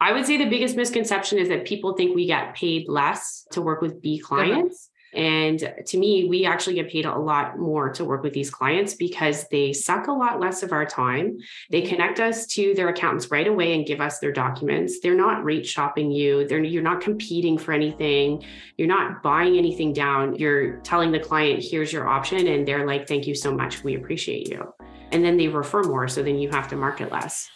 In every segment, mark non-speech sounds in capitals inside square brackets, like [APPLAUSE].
I would say the biggest misconception is that people think we get paid less to work with B uh-huh. clients. And to me, we actually get paid a lot more to work with these clients because they suck a lot less of our time. They connect us to their accountants right away and give us their documents. They're not rate shopping you. They're you're not competing for anything. You're not buying anything down. You're telling the client, here's your option. And they're like, thank you so much. We appreciate you. And then they refer more. So then you have to market less.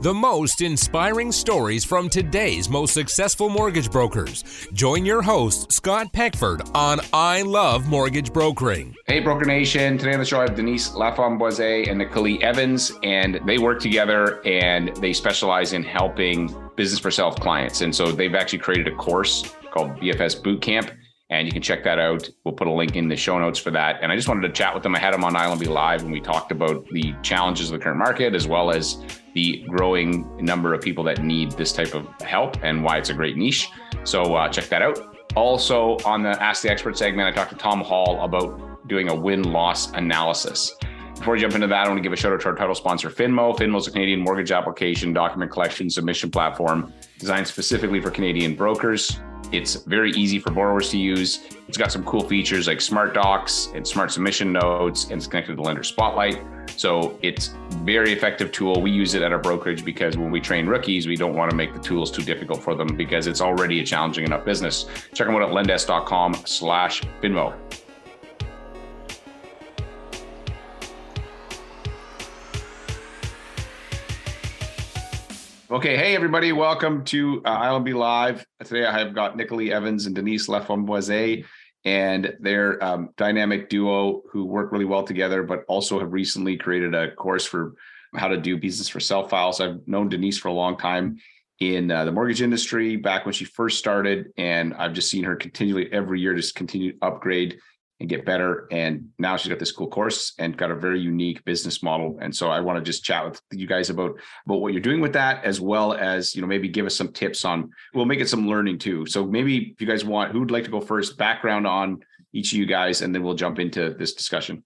The most inspiring stories from today's most successful mortgage brokers. Join your host, Scott Peckford, on I Love Mortgage Brokering. Hey, Broker Nation. Today on the show, I have Denise Laframboise and Nicole Evans, and they work together and they specialize in helping business for self clients. And so they've actually created a course called BFS Bootcamp and you can check that out. We'll put a link in the show notes for that. And I just wanted to chat with them. I had them on ILMB Live and we talked about the challenges of the current market as well as the growing number of people that need this type of help and why it's a great niche. So uh, check that out. Also, on the Ask the Expert segment, I talked to Tom Hall about doing a win loss analysis. Before we jump into that, I want to give a shout out to our title sponsor, Finmo. Finmo is a Canadian mortgage application, document collection, submission platform designed specifically for Canadian brokers. It's very easy for borrowers to use. It's got some cool features like smart docs and smart submission notes, and it's connected to Lender Spotlight. So it's very effective tool. We use it at our brokerage because when we train rookies, we don't want to make the tools too difficult for them because it's already a challenging enough business. Check them out at lendesk.com slash Finmo. Okay, hey everybody, welcome to uh, ILMB Live. Today I have got Nicole Evans and Denise Laframboise, and their um, dynamic duo who work really well together, but also have recently created a course for how to do business for self files. I've known Denise for a long time in uh, the mortgage industry back when she first started, and I've just seen her continually every year just continue to upgrade and get better. And now she's got this cool course and got a very unique business model. And so I want to just chat with you guys about about what you're doing with that, as well as you know maybe give us some tips on. We'll make it some learning too. So maybe if you guys want, who would like to go first? Background on each of you guys, and then we'll jump into this discussion.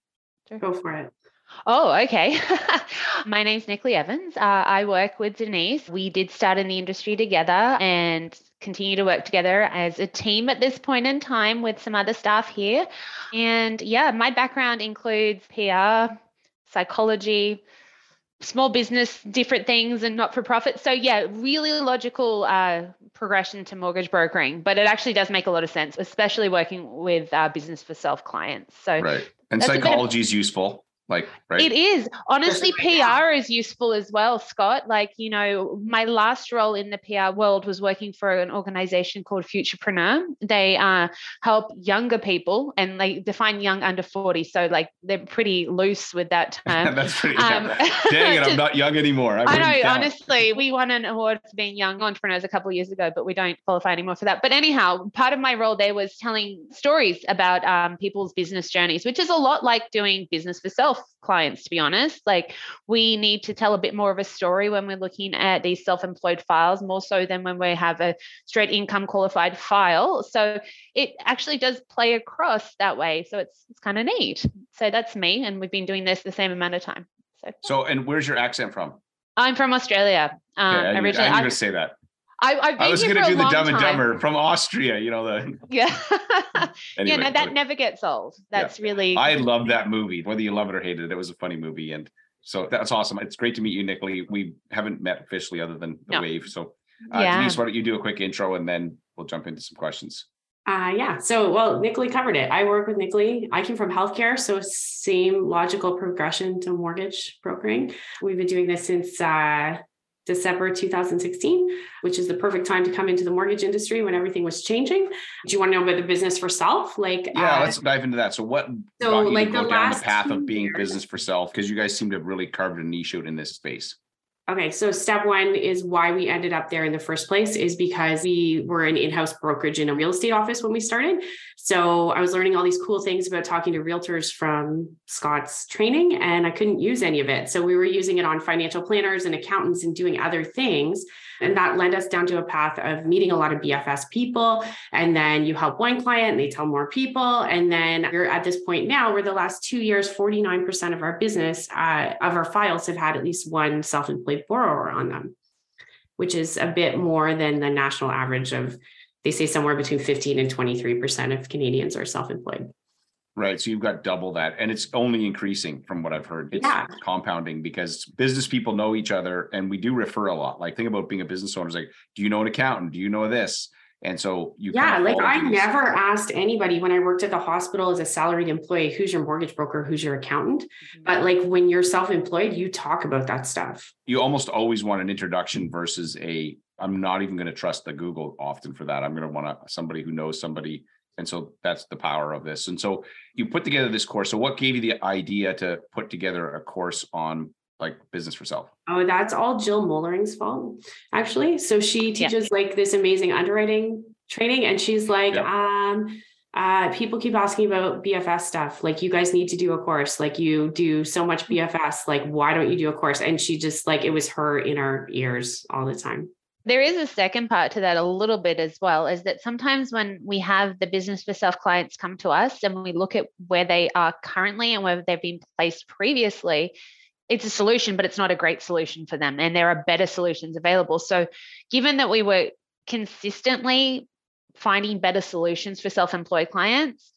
Sure. Go for it. Oh, okay. [LAUGHS] My name's Nicole Evans. Uh, I work with Denise. We did start in the industry together and continue to work together as a team at this point in time with some other staff here. And yeah, my background includes PR, psychology, small business, different things, and not for profit. So, yeah, really logical uh, progression to mortgage brokering, but it actually does make a lot of sense, especially working with uh, business for self clients. So, right. And psychology is useful like right? It is. Honestly pr is useful as well scott. Like you know my last role in the pr world was working for an organization called Futurpreneur. They uh, help younger people and they define young under 40 so like they're pretty loose with that [LAUGHS] term. that's pretty um, dang it i'm [LAUGHS] not young anymore. I, I know honestly we won an award for being young entrepreneurs a couple of years ago but we don't qualify anymore for that. But anyhow part of my role there was telling stories about um, people's business journeys which is a lot like doing business for self clients to be honest. Like we need to tell a bit more of a story when we're looking at these self-employed files more so than when we have a straight income qualified file. So it actually does play across that way. So it's it's kind of neat. So that's me and we've been doing this the same amount of time. So so and where's your accent from? I'm from australia. Um, okay, I, originally i going to say that I, I was going to do the Dumb and Dumber from Austria. You know the yeah, anyway, [LAUGHS] yeah. No, that never gets old. That's yeah. really. I love that movie. Whether you love it or hate it, it was a funny movie, and so that's awesome. It's great to meet you, Nicole. We haven't met officially other than the no. wave. So, uh, yeah. Denise, why don't you do a quick intro and then we'll jump into some questions. Uh, yeah. So, well, Nicole covered it. I work with Nicole. I came from healthcare, so same logical progression to mortgage brokering. We've been doing this since uh, December 2016, which is the perfect time to come into the mortgage industry when everything was changing. Do you want to know about the business for self? Like, yeah, uh, let's dive into that. So, what so like the down the path of being years. business for self? Because you guys seem to have really carved a niche out in this space. Okay, so step one is why we ended up there in the first place is because we were an in house brokerage in a real estate office when we started. So I was learning all these cool things about talking to realtors from Scott's training, and I couldn't use any of it. So we were using it on financial planners and accountants and doing other things. And that led us down to a path of meeting a lot of BFS people. And then you help one client and they tell more people. And then you're at this point now where the last two years, 49% of our business, uh, of our files have had at least one self employed borrower on them. which is a bit more than the national average of, they say somewhere between 15 and 23% of Canadians are self employed. Right. So you've got double that. And it's only increasing from what I've heard. It's Yeah. compounding because business people know each other and we do refer a lot. Like think about being a business owner. It's like, do you know an accountant? Do you know this? And so you Yeah, kind of like I into these- never asked anybody when I worked at the hospital as a salaried employee, who's your mortgage broker, who's your accountant. Mm-hmm. But like when you're self-employed, you talk about that stuff. you almost always want an introduction versus a I'm not even going to trust the Google often for that. I'm going to want to somebody who knows somebody. And so that's the power of this. And so you put together this course. So what gave you the idea to put together a course on like business for self? Oh, that's all Jill Mollering's fault, actually. So she Yeah. teaches like this amazing underwriting training, and she's like, Yep. um, uh, people keep asking about BFS stuff. Like, you guys need to do a course. Like, you do so much BFS. Like, why don't you do a course? And she just like it was her in our ears all the time. There is a second part to that a little bit as well, is that sometimes when we have the business for self clients come to us and we look at where they are currently and where they've been placed previously, it's a solution, but it's not a great solution for them. And there are better solutions available. So, given that we were consistently finding better solutions for self employed clients,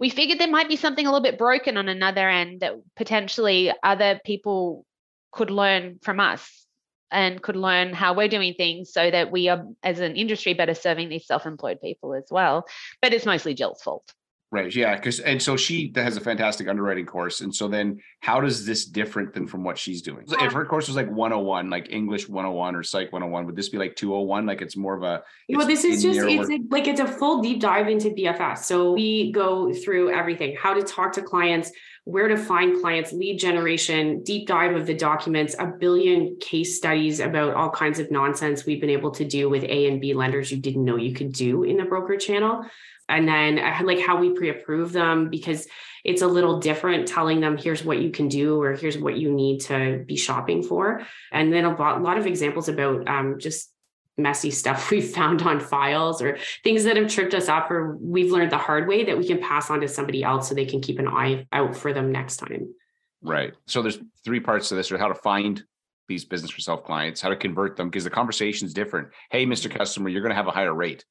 we figured there might be something a little bit broken on another end that potentially other people could learn from us and could learn how we're doing things so that we are as an industry better serving these self-employed people as well but it's mostly jill's fault Right. Yeah. Because and so she has a fantastic underwriting course. And so then how does this different than from what she's doing? If um her course was like 101, like English 101 or psych 101, would this be like 201? Like it's more of a well, this is just it's a- like it's a full deep dive into BFS. So we go through everything, how to talk to clients, where to find clients, lead generation, deep dive of the documents, a billion case studies about all kinds of nonsense we've been able to do with A and B lenders you didn't know you could do in the broker channel. And then had like how we pre-approve them because it's a little different telling them here's what you can do or here's what you need to be shopping for. And then a lot, lot of examples about um, just messy stuff [LAUGHS] we've found on files or things that have tripped us up or we've learned the hard way that we can pass on to somebody else so they can keep an eye out for them next time. Right. So there's three parts to this or how to find these business for self clients, how to convert them because the conversation is different. Hey, Mr. Customer, you're going to have a higher rate.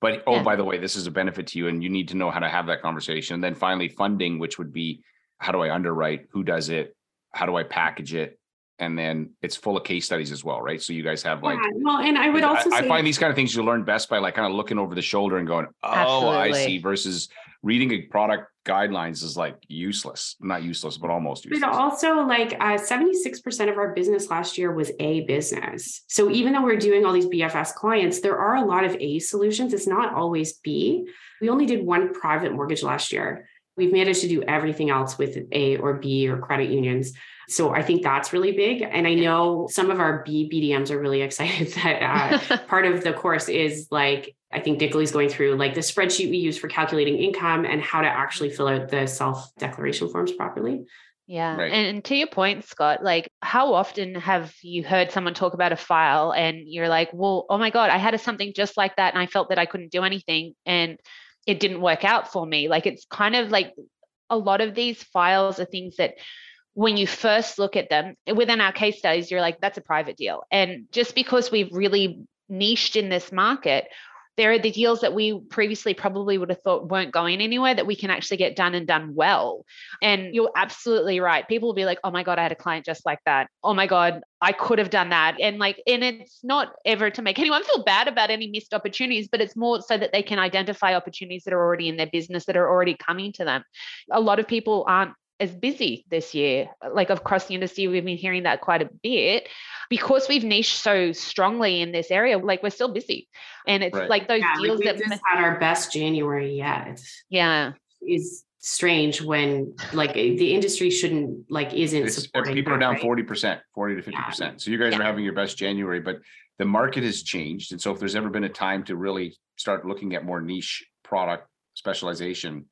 But oh, Yeah. by the way, this is a benefit to you and you need to know how to have that conversation. And then finally funding, which would be how do I underwrite? Who does it? How do I package it? And then it's full of case studies as well, right? So you guys have like yeah, well, and I would also I, say, find these kind of things you learn best by like kind of looking over the shoulder and going, oh, I see, versus reading a product guidelines is like useless. Not useless, but almost useless. but also like uh, 76% of our business last year was A business. So even though we're doing all these BFS clients, there are a lot of A solutions. It's not always B. We only did one private mortgage last year. We've managed to do everything else with A or B or credit unions. So I think that's really big. And I know some of our B BDMs are really [LAUGHS] excited that uh, [LAUGHS] part of the course is like I think Dickley's going through like the spreadsheet we use for calculating income and how to actually fill out the self declaration forms properly. Yeah. Right. And, and to your point, Scott, like how often have you heard someone talk about a file and you're like, well, oh my God, I had a something just like that and I felt that I couldn't do anything and it didn't work out for me. Like it's kind of like a lot of these files are things that when you first look at them within our case studies, you're like, that's a private deal. And just because we've really niched in this market, there are the deals that we previously probably would have thought weren't going anywhere that we can actually get done and done well. And you're absolutely right. People will be like, oh my God, I had a client just like that. Oh my God, I could have done that. And like, and it's not ever to make anyone feel bad about any missed opportunities, but it's more so that they can identify opportunities that are already in their business that are already coming to them. A lot of people aren't as busy this year. Like across the industry, we've been hearing that quite a bit because we've niched so strongly in this area. Like we're still busy, and it's Right. like those Yeah, like deals we that, just had our best January yet. yeah, Is strange when like eh, the industry shouldn't like isn't It's, supporting people are down right? 40%, 40 to 50%. So you guys Yeah. are having your best January, but the market has changed. And so if there's ever been a time to really start looking at more niche product specialization,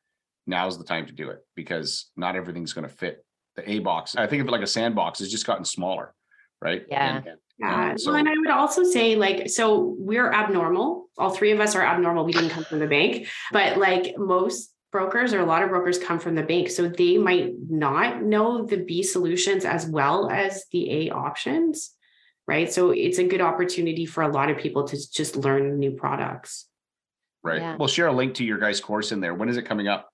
now's the time to do it because not everything's going to fit the A box. I think of it like a sandbox. It's just gotten smaller, right? Yeah. And- Yeah. So- well, and I would also say, like, so we're abnormal. All three of us are abnormal. We didn't come from the bank, but like most brokers or a lot of brokers come from the bank. So they might not know the B solutions as well as the A options. right? So it's a good opportunity for a lot of people to just learn new products. Right. Yeah. We'll share a link to your guys' course in there. When is it coming up?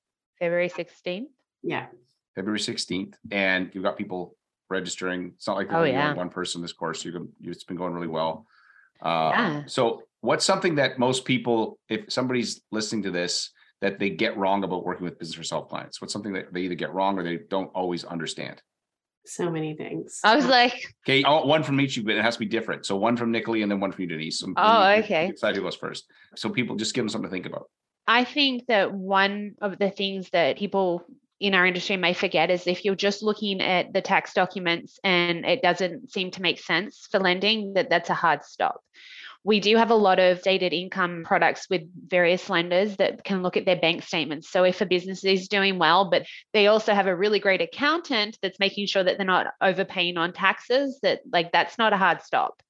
February 16th. Yeah. February 16th. And you've got people registering. It's not like there's Oh, only yeah. one person this course. You can, it's been going really well. Uh, Yeah. So what's something that most people, if somebody's listening to this, that they get wrong about working with business for self clients? What's something that they either get wrong or they don't always understand? So many things. I was like, Okay, I want one from each, but it has to be different. So one from Nicolai and then one from you, Denise. So Oh, you- you okay. Decide who goes first. So people just give them something to think about. I think that one of the things that people in our industry may forget is if you're just looking at the tax documents and it doesn't seem to make sense for lending, that that's a hard stop. We do have a lot of stated income products with various lenders that can look at their bank statements. So if a business is doing well, but they also have a really great accountant that's making sure that they're not overpaying on taxes, that like that's not a hard stop.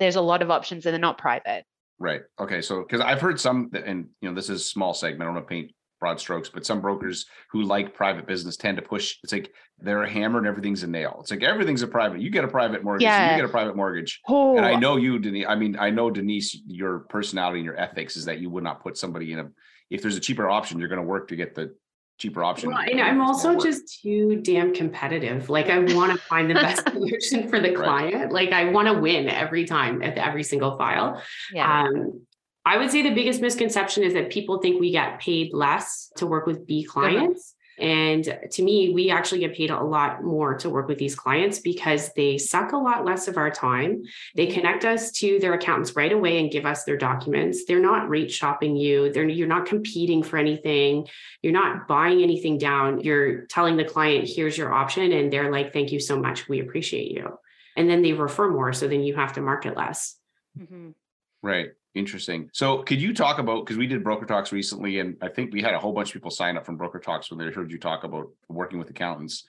There's a lot of options and they're not private. Right. Okay. So, because I've heard some, and you know, this is a small segment. I don't want to paint broad strokes, but some brokers who like private business tend to push. It's like they're a hammer and everything's a nail. It's like everything's a private. You get a private mortgage. Yeah. You get a private mortgage. Oh, And I know you, Denise. I mean, I know Denise. Your personality and your ethics is that you would not put somebody in a. If there's a cheaper option, you're going to work to get the cheaper option. Well, and I'm also work. just too damn competitive. Like I want to find the best [LAUGHS] solution for the Right. client. Like I want to win every time at every single file. yeah. Um, I would say the biggest misconception is that people think we get paid less to work with B clients. And to me, we actually get paid a lot more to work with these clients because they suck a lot less of our time. They connect us to their accountants right away and give us their documents. They're not rate shopping you. They're you're not competing for anything. You're not buying anything down. You're telling the client, here's your option. And they're like, thank you so much. We appreciate you. And then they refer more. So then you have to market less. Mhm. Right. Interesting. So could you talk about because we did broker talks recently, and I think we had a whole bunch of people sign up from broker talks when they heard you talk about working with accountants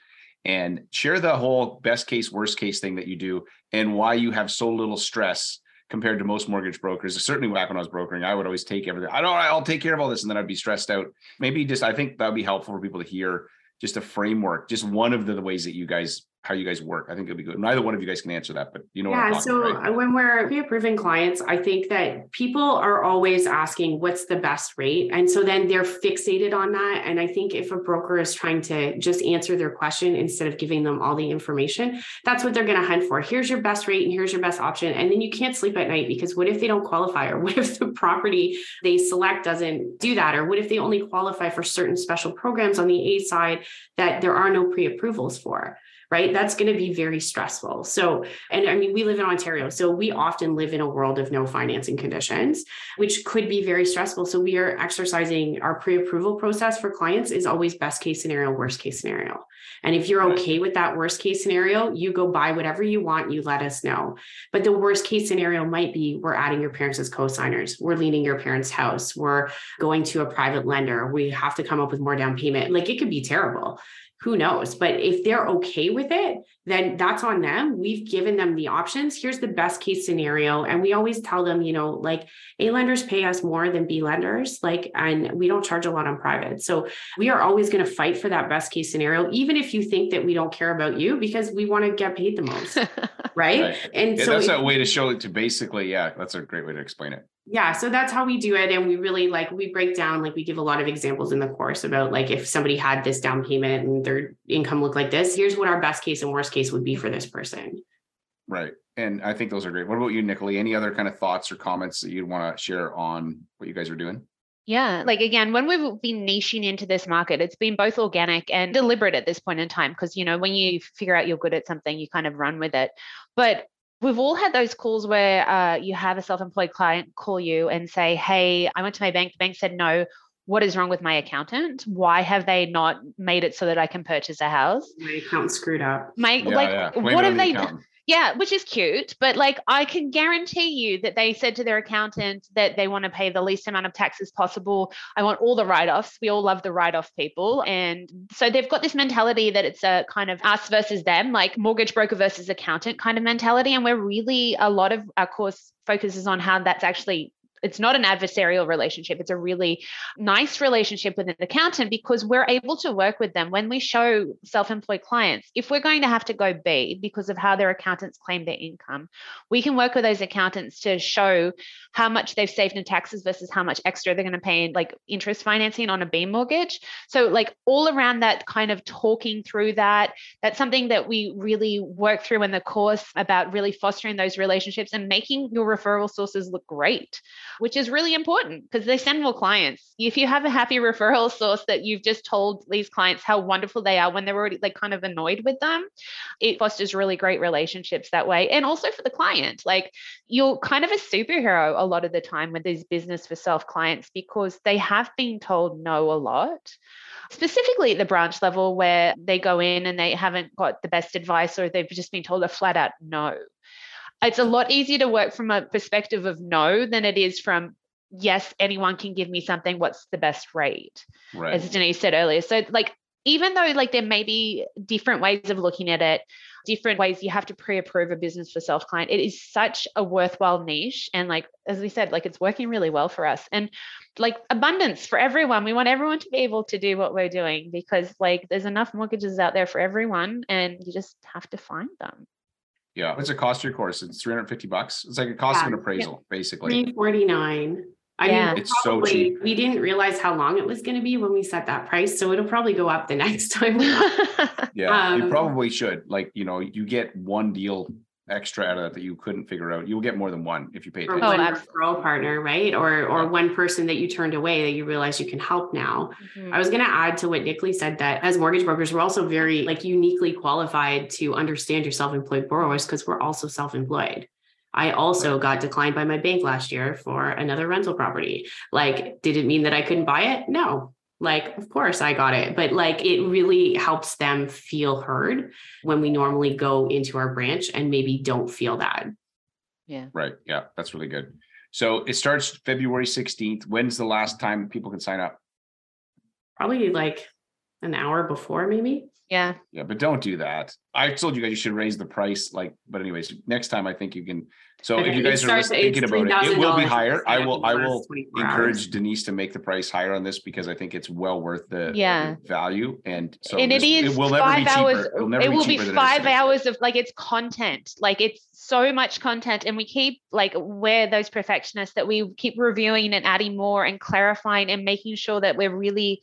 and share the whole best case, worst case thing that you do and why you have so little stress compared to most mortgage brokers. Certainly back when I was brokering, I would always take everything. I don't I'll take care of all this and then I'd be stressed out. Maybe just I think that'd be helpful for people to hear just a framework, just one of the, the ways that you guys how you guys work. I think it'd be good. Neither one of you guys can answer that, but you know what I'm Yeah, talking so right? uh, when we're pre-approving clients, I think that people are always asking what's the best rate. And so then they're fixated on that. And I think if a broker is trying to just answer their question instead of giving them all the information, that's what they're going to hunt for. Here's your best rate and here's your best option. And then you can't sleep at night because what if they don't qualify? Or [LAUGHS] what if the property they select doesn't do that? Or what if they only qualify for certain special programs on the A side that there are no pre-approvals for? Right? That's going to be very stressful. So, and I mean, we live in Ontario, so we often live in a world of no financing conditions, which could be very stressful. So, we are exercising our pre approval process for clients is always best case scenario, worst case scenario. And if you're okay with that worst case scenario, you go buy whatever you want, you let us know. But the worst case scenario might be we're adding your parents as co signers, we're leaning your parents' house, we're going to a private lender, we have to come up with more down payment. Like it could be terrible who knows? But if they're okay with it, then that's on them. We've given them the options. Here's the best case scenario. And we always tell them, you know, like A lenders pay us more than B lenders, like, and we don't charge a lot on private. So we are always going to fight for that best case scenario, even if you think that we don't care about you because we want to get paid the most. [LAUGHS] Right. Right. And Yeah, so that's if- a way to show it to basically, yeah, that's a great way to explain it. Yeah so that's how we do it and we really like we break down like we give a lot of examples in the course about like if somebody had this down payment and their income looked like this here's what our best case and worst case would be for this person Right. And I think those are great. What about you, Nicolai? Any other kind of thoughts or comments that you'd want to share on what you guys are doing? Yeah, like again, when we've been niching into this market, it's been both organic and deliberate at this point in time. Because, you know, when you figure out you're good at something, you kind of run with it. But we've all had those calls where uh, you have a self employed client call you and say, Hey, I went to my bank. The bank said no. What is wrong with my accountant? Why have they not made it so that I can purchase a house? my account screwed up My Yeah, like, yeah. What have the they? accountant. Yeah, which is cute, but like I can guarantee you that they said to their accountant that they want to pay the least amount of taxes possible. I want all the write offs. We all love the write off people. And so they've got this mentality that it's a kind of us versus them, like mortgage broker versus accountant kind of mentality. And we're really, a lot of our course focuses on how that's actually it's not an adversarial relationship. It's a really nice relationship with an accountant because we're able to work with them when we show self employed clients. If we're going to have to go B because of how their accountants claim their income, we can work with those accountants to show how much they've saved in taxes versus how much extra they're going to pay in like interest financing on a B mortgage. So, like all around that kind of talking through that, that's something that we really work through in the course about really fostering those relationships and making your referral sources look great which is really important because they send more clients. If you have a happy referral source that you've just told these clients how wonderful they are when they're already like kind of annoyed with them, it fosters really great relationships that way. And also for the client, like you're kind of a superhero a lot of the time with these business for self clients because they have been told no a lot specifically at the branch level where they go in and they haven't got the best advice or they've just been told a flat out no it's a lot easier to work from a perspective of no than it is from yes anyone can give me something what's the best rate? Right. as denise said earlier so like even though like there may be different ways of looking at it different ways you have to pre-approve a business for self client it is such a worthwhile niche and like as we said like it's working really well for us. And like abundance for everyone. We want everyone to be able to do what we're doing because like there's enough mortgages out there for everyone and you just have to find them yeah. What's the cost of your course? It's 350 bucks. It's like a cost of an appraisal, basically. 349. I Yeah. mean, It's so cheap. we didn't realize how long it was gonna be when we set that price, so it'll probably go up the [LAUGHS] next time. we- [LAUGHS] Yeah, you Um, probably should. Like, you know, you get one deal extra out of that that you couldn't figure out. You'll get more than one if you pay Or attention. Oh, one absolutely. referral partner, right? Or, or Yeah. one person that you turned away that you realize you can help now. Mhm. I was going to add to what Nick Lee said that as mortgage brokers, we're also very like uniquely qualified to understand your self-employed borrowers because we're also self-employed. I also got declined by my bank last year for another rental property. Like, did it mean that I couldn't buy it? No. Like, of course I got it, but like it really helps them feel heard when we normally go into our branch and maybe don't feel that. yeah Right. Yeah, that's really good. So it starts February 16th. When's the last time people can sign up? Probably like an hour before, maybe. yeah Yeah, but don't do that. I told you guys you should raise the price. Like, but anyways, next time I think you can. So if Okay, you it guys are thinking about it, it will be higher. I will. I will last 24 hours. encourage Denise to make the price higher on this because I think it's well worth the Yeah. value. And so and it this- is will never be five hours. It'll never it will be cheaper than is five hours of like it's content like it's so much content and we keep like we're those perfectionists that we keep reviewing and adding more and clarifying and making sure that we're really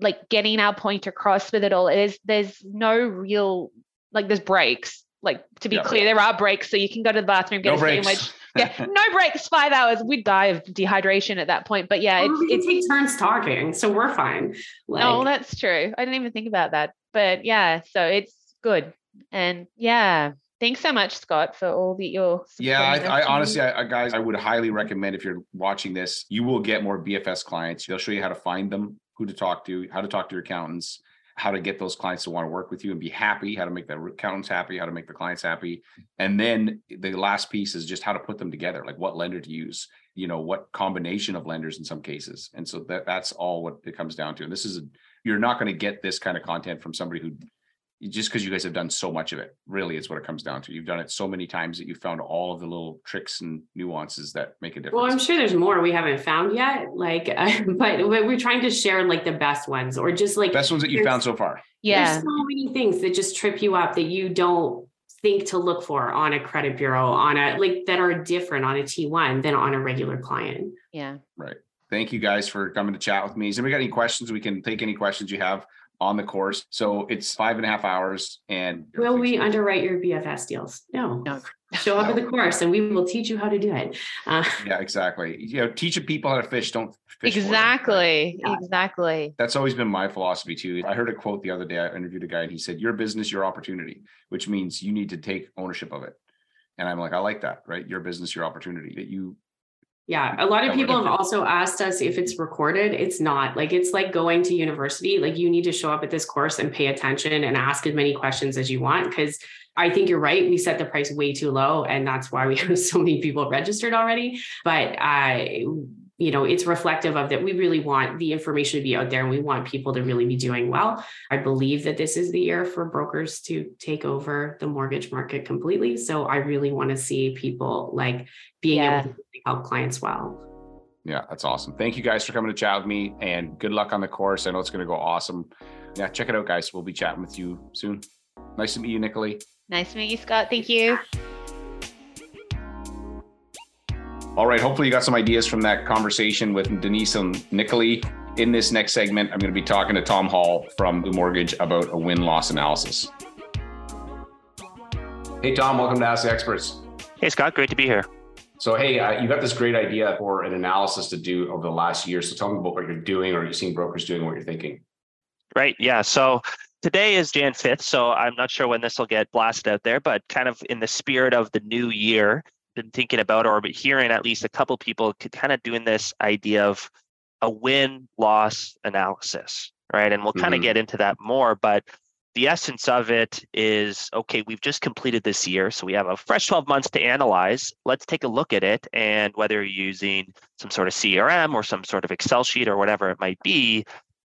like getting our point across with it all it is there's no real like there's breaks like to be Yeah. clear there are breaks so you can go to the bathroom get No a breaks. sandwich [LAUGHS] yeah no breaks five hours we'd die of dehydration at that point but yeah Well, it's we can it's take turns talking, so we're fine. Oh, like, Oh, that's true. I didn't even think about that. But yeah, so it's good. And yeah, thanks so much, Scott, for all the your Yeah, I, I honestly, I, I- guys, I would highly recommend if you're watching this, you will get more BFS clients. They'll show you how to find them, who to talk to, how to talk to your accountants, how to get those clients to want to work with you and be happy, how to make the accountants happy, how to make the clients happy. And then the last piece is just how to put them together, like what lender to use, you know, what combination of lenders in some cases. And so that that's all what it comes down to. And this is, you're not going to get this kind of content from somebody who just because you guys have done so much of it, really is what it comes down to. You've done it so many times that you found all of the little tricks and nuances that make a difference. Well, I'm sure there's more we haven't found yet. Like, [LAUGHS] but we're trying to share like the best ones, or just like Best ones that you there's- found so far. yeah. There's so many things that just trip you up that you don't think to look for on a credit bureau, on a like that are different on a T1 than on a regular client. Yeah. Right. Thank you guys for coming to chat with me. Has anybody got any questions? We can take any questions you have on the course. So it's five and a half hours and Will we underwrite your BFS deals? No. No. [LAUGHS] Show up at the course and we will teach you how to do it. Uh, [LAUGHS] yeah, exactly. You know, teaching people how to fish, don't fish. for them. Exactly. Yeah. Exactly. That's always been my philosophy too. I heard a quote the other day. I interviewed a guy and he said, Your business, your opportunity, which means you need to take ownership of it. And I'm like, I like that, right? Your business, your opportunity that you Yeah, a lot of people have also asked us if it's recorded. It's not. Like it's like going to university. Like you need to show up at this course and pay attention and ask as many questions as you want because I think you're right. We set the price way too low and that's why we [LAUGHS] have so many people registered already. But I you know, it's reflective of that we really want the information to be out there and we want people to really be doing well. I believe that this is the year for brokers to take over the mortgage market completely. So I really want to see people like being Yeah. able to help clients well. Yeah, that's awesome. Thank you guys for coming to chat with me and good luck on the course. I know it's going to go awesome. Yeah, check it out, guys. We'll be chatting with you soon. Nice to meet you, Nicolee. Nice to meet you, Scott. Thank you. All right. Hopefully, you got some ideas from that conversation with Denise and Nicolee. In this next segment, I'm going to be talking to Tom Hall from Blu Mortgage about a win loss analysis. Hey, Tom, welcome to Ask the Experts. Hey, Scott, great to be here. So, hey, uh, you got this great idea for an analysis to do over the last year. So, tell me about what you're doing, or you're seeing brokers doing, what you're thinking. Right. Yeah. So, today is Jan 5th. So, I'm not sure when this will get blasted out there, but kind of in the spirit of the new year, been thinking about or hearing at least a couple people kind of doing this idea of a win loss analysis, right? And we'll kind of mm-hmm. get into that more, but the essence of it is okay, we've just completed this year, so we have a fresh 12 months to analyze. Let's take a look at it. And whether you're using some sort of CRM or some sort of Excel sheet or whatever it might be,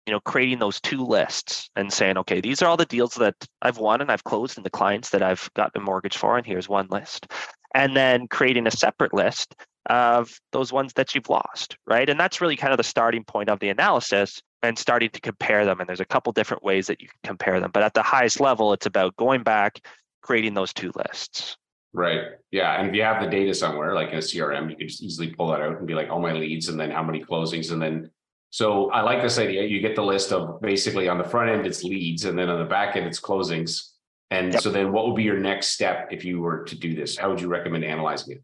you know, creating those two lists and saying, okay, these are all the deals that I've won and I've closed and the clients that I've gotten a mortgage for, and here's one list. And then creating a separate list of those ones that you've lost, right? And that's really kind of the starting point of the analysis and starting to compare them. And there's a couple different ways that you can compare them. But at the highest level, it's about going back, creating those two lists. Right. Yeah. And if you have the data somewhere, like in a CRM, you can just easily pull that out and be like, all my leads and then how many closings. And then, so I like this idea. You get the list of basically on the front end, it's leads. And then on the back end, it's closings. And yep. so then what would be your next step if you were to do this? How would you recommend analyzing it?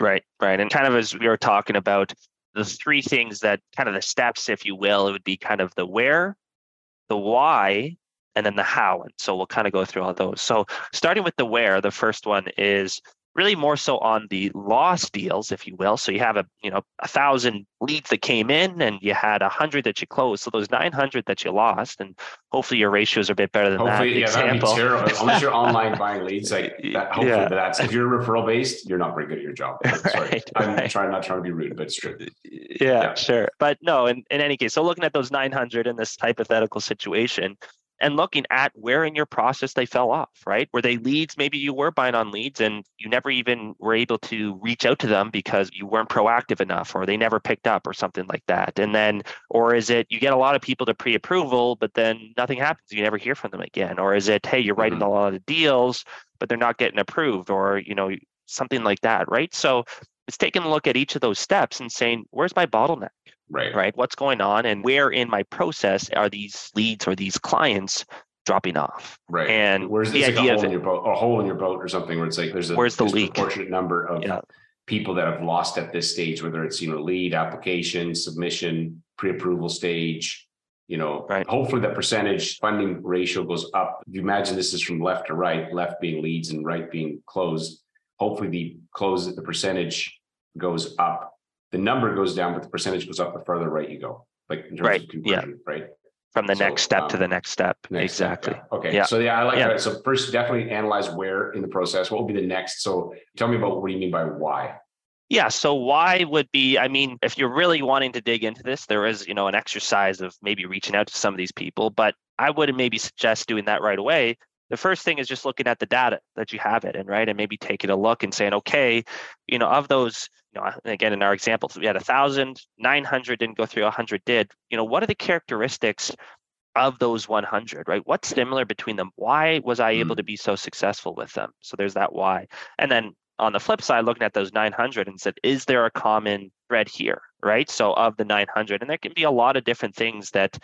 Right, right. And kind of as we were talking about the three things that kind of the steps, if you will, it would be kind of the where, the why, and then the how. And so we'll kind of go through all those. So starting with the where, the first one is really more so on the lost deals, if you will. So you have a you know a thousand leads that came in, and you had a hundred that you closed. So those nine hundred that you lost, and hopefully your ratios are a bit better than that. hopefully, that. Yeah, example. that'd be terrible. Unless you're [LAUGHS] online buying leads, like that, hopefully yeah. that's if you're referral based, you're not very good at your job. [LAUGHS] Sorry, right, I'm right. trying not trying to be rude, but it's true. Yeah, yeah. sure. But no, in, in any case, so looking at those nine hundred in this hypothetical situation, and looking at where in your process they fell off, right? Were they leads? Maybe you were buying on leads and you never even were able to reach out to them because you weren't proactive enough or they never picked up or something like that. And then, or is it you get a lot of people to pre approval, but then nothing happens? You never hear from them again. Or is it, hey, you're writing mm-hmm. a lot of deals, but they're not getting approved or, you know, something like that, right? So it's taking a look at each of those steps and saying, where's my bottleneck? Right. Right. What's going on and where in my process are these leads or these clients dropping off? Right. And where's the idea like a hole in your boat, a hole in your boat or something where it's like there's a where's the leak? Number of yeah. people that have lost at this stage, whether it's you know lead application, submission, pre-approval stage. You know, right. hopefully that percentage funding ratio goes up. If you imagine this is from left to right, left being leads and right being closed. Hopefully the close the percentage goes up the number goes down, but the percentage goes up the further right you go, like in terms right. of conversion, yeah. right? From the so, next step um, to the next step. Next exactly. Step, yeah. Okay. Yeah. So yeah, I like yeah. that. So first, definitely analyze where in the process. What will be the next? So tell me about what do you mean by why? Yeah. So why would be, I mean, if you're really wanting to dig into this, there is, you know, an exercise of maybe reaching out to some of these people, but I wouldn't maybe suggest doing that right away. The first thing is just looking at the data that you have it in, right? And maybe taking a look and saying, okay, you know, of those you know, again, in our examples, we had a thousand, 900 didn't go through, 100 did. You know, what are the characteristics of those 100, right? What's similar between them? Why was I able mm. to be so successful with them? So there's that why. And then on the flip side, looking at those 900 and said, is there a common thread here, right? So of the 900, and there can be a lot of different things that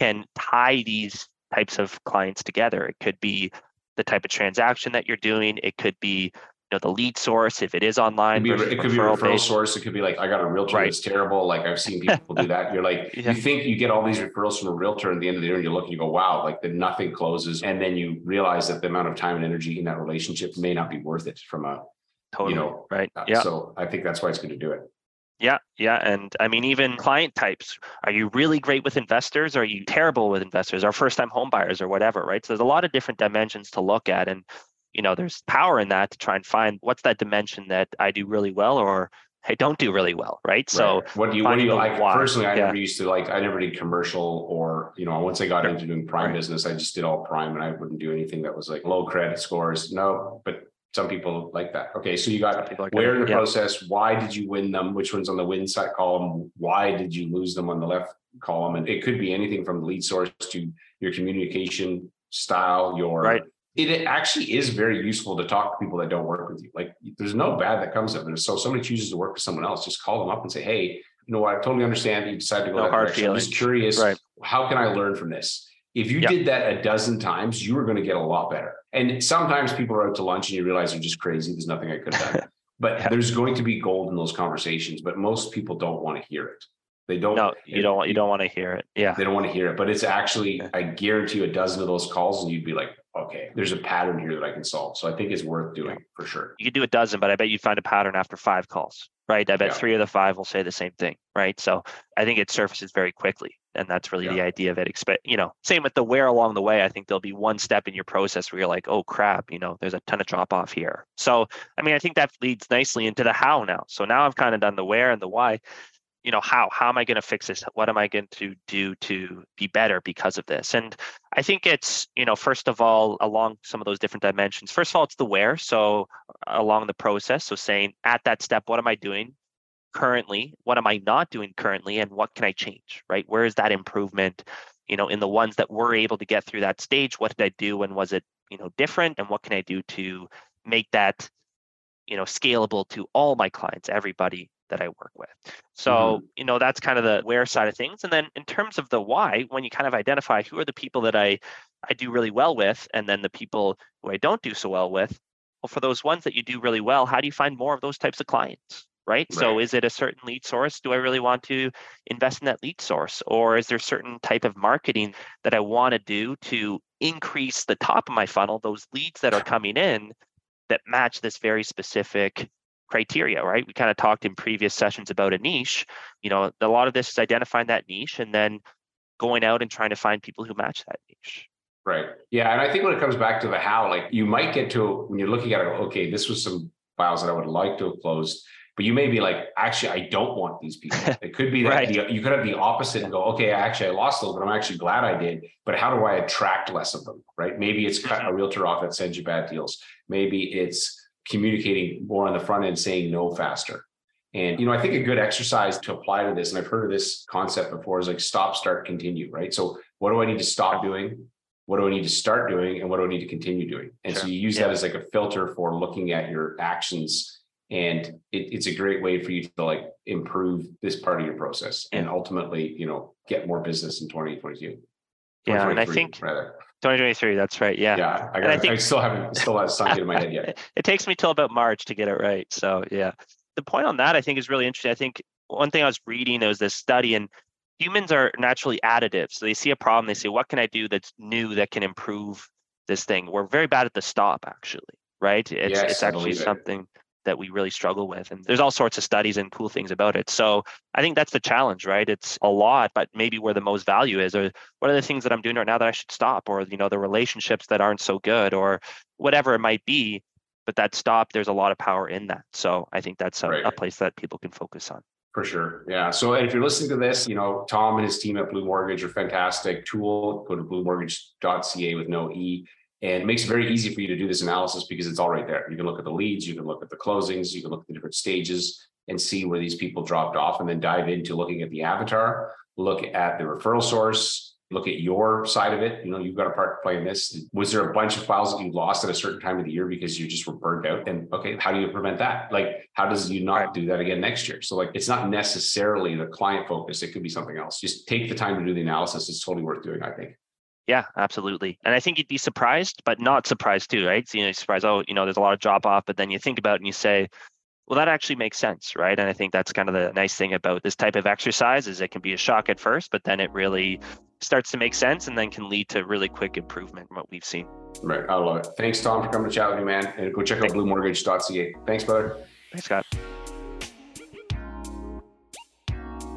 can tie these types of clients together. It could be the type of transaction that you're doing. It could be you know the lead source if it is online. It could be, it could be a referral source. It could be like I got a realtor right. that's terrible. Like I've seen [LAUGHS] people do that. You're like yeah. you think you get all these referrals from a realtor, and at the end of the year, and you look and you go, wow, like the nothing closes, and then you realize that the amount of time and energy in that relationship may not be worth it from a totally you know right. Uh, yeah. So I think that's why it's good to do it. Yeah, yeah. And I mean, even client types. Are you really great with investors? Or are you terrible with investors or first time home buyers or whatever? Right. So there's a lot of different dimensions to look at. And you know there's power in that to try and find what's that dimension that i do really well or I don't do really well, right? right. So what do you what do you like? Why. Personally, I yeah. never used to like I never did commercial or you know once I got into doing prime right. business, I just did all prime and I wouldn't do anything that was like low credit scores. No, but some people like that. Okay, so you got People are where in the yeah. process, why did you win them? Which one's on the win side column? Why did you lose them on the left column? And it could be anything from the lead source to your communication style, your Right. It actually is very useful to talk to people that don't work with you. Like there's no bad that comes of it. So somebody chooses to work with someone else, just call them up and say, hey, you know what, I totally understand you decided to go No that hard direction. I'm just curious, Right. how can I learn from this? If you Yeah. did that a dozen times, you were going to get a lot better. And sometimes people are out to lunch and you realize they're just crazy. There's nothing I could have done. [LAUGHS] But Yeah. there's going to be gold in those conversations, but most people don't want to hear it. They don't. No, you don't want you don't want to hear it. Yeah. They don't want to hear it, but it's actually, I guarantee you a dozen of those calls and you'd be like, okay, there's a pattern here that I can solve. So I think it's worth doing for sure. You could do a dozen, but I bet you'd find a pattern after five calls, right? I bet Yeah. three of the five will say the same thing, right? So I think it surfaces very quickly. And that's really the idea of it. Expect, you know, same with the where along the way. I think there'll be one step in your process where you're like, oh crap, you know, there's a ton of drop off here. So, I mean, I think that leads nicely into the how now. So now I've kind of done the where and the why. You know, how? How am I going to fix this? What am I going to do to be better because of this? And I think it's, you know, first of all, along some of those different dimensions. First of all, it's the where. So uh, along the process. So saying at that step, what am I doing currently? What am I not doing currently? And what can I change? Right? Where is that improvement? You know, in the ones that were able to get through that stage, what did I do and was it, you know, different? And what can I do to make that, you know, scalable to all my clients, everybody that I work with. So, mm-hmm. you know, that's kind of the where side of things. And then in terms of the why, when you kind of identify who are the people that I I do really well with, and then the people who I don't do so well with, well, for those ones that you do really well, how do you find more of those types of clients? Right. So is it a certain lead source? Do I really want to invest in that lead source? Or is there certain type of marketing that I want to do to increase the top of my funnel, those leads that are coming in that match this very specific criteria, right? We kind of talked in previous sessions about a niche. You know, a lot of this is identifying that niche and then going out and trying to find people who match that niche. Right. Yeah. And I think when it comes back to the how, like you might get to when you're looking at it, okay, this was some files that I would like to have closed, but you may be like, actually, I don't want these people. [LAUGHS] It could be that Right. the, you could have the opposite and go, okay, actually, I lost a little, but I'm actually glad I did. But how do I attract less of them? Right. Maybe it's mm-hmm. cut a realtor off that sends you bad deals. Maybe it's communicating more on the front end, saying no faster. And you know, I think a good exercise to apply to this, and I've heard of this concept before, is like stop, start, continue. Right. So what do I need to stop doing? What do I need to start doing? And what do I need to continue doing? And so you use Yeah. that as like a filter for looking at your actions. And it, it's a great way for you to like improve this part of your process and ultimately, you know, get more business in 2022. Yeah, and I think rather. 2023, that's right. Yeah. Yeah, I, I got, I, think- still haven't still hasn't sunk into my head yet. [LAUGHS] It takes me till about March to get it right. So yeah. The point on that I think is really interesting. I think one thing I was reading, there was this study and humans are naturally additive. So they see a problem, they say, what can I do that's new that can improve this thing? We're very bad at the stop actually, right? It's Yes, it's actually something. it. That we really struggle with. And there's all sorts of studies and cool things about it. So I think that's the challenge, right? It's a lot, but maybe where the most value is, or what are the things that I'm doing right now that I should stop, or you know, the relationships that aren't so good, or whatever it might be. But that stop, there's a lot of power in that. So I think that's a, a place that people can focus on. For sure. Yeah. So if you're listening to this, you know, Tom and his team at Blu Mortgage are fantastic tool. Go to blumortgage.ca with no E. And it makes it very easy for you to do this analysis because it's all right there. You can look at the leads, you can look at the closings, you can look at the different stages and see where these people dropped off and then dive into looking at the avatar, look at the referral source, look at your side of it. You know, you've got a part to play in this. Was there a bunch of files that you lost at a certain time of the year because you just were burned out? And okay, how do you prevent that? Like, how does you not do that again next year? So, like, it's not necessarily the client focus. It could be something else. Just take the time to do the analysis. It's totally worth doing, I think. Yeah, absolutely. And I think you'd be surprised, but not surprised too, right? So, you know, you're surprised, oh, you know, there's a lot of drop off, but then you think about it and you say, well, that actually makes sense, right? And I think that's kind of the nice thing about this type of exercise is it can be a shock at first, but then it really starts to make sense and then can lead to really quick improvement from what we've seen. Right. I love it. Thanks, Tom, for coming to chat with me, man. And go check out blumortgage.ca. Thanks, brother. Thanks, Scott.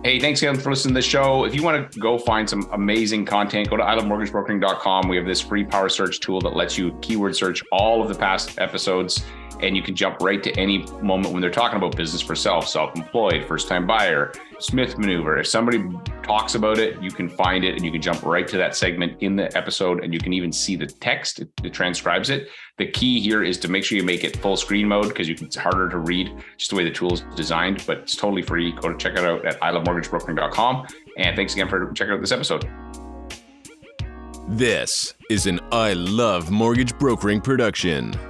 Hey, thanks again for listening to the show. If you want to go find some amazing content, go to ilovemortgagebrokering.com. We have this free power search tool that lets you keyword search all of the past episodes and you can jump right to any moment when they're talking about business for self, self employed, first time buyer, Smith maneuver. If somebody talks about it, you can find it and you can jump right to that segment in the episode and you can even see the text, it, it transcribes it. The key here is to make sure you make it full screen mode because it's harder to read just the way the tool is designed, but it's totally free. Go to check it out at ilovemortgagebrokering.com. And thanks again for checking out this episode. This is an I Love Mortgage Brokering production.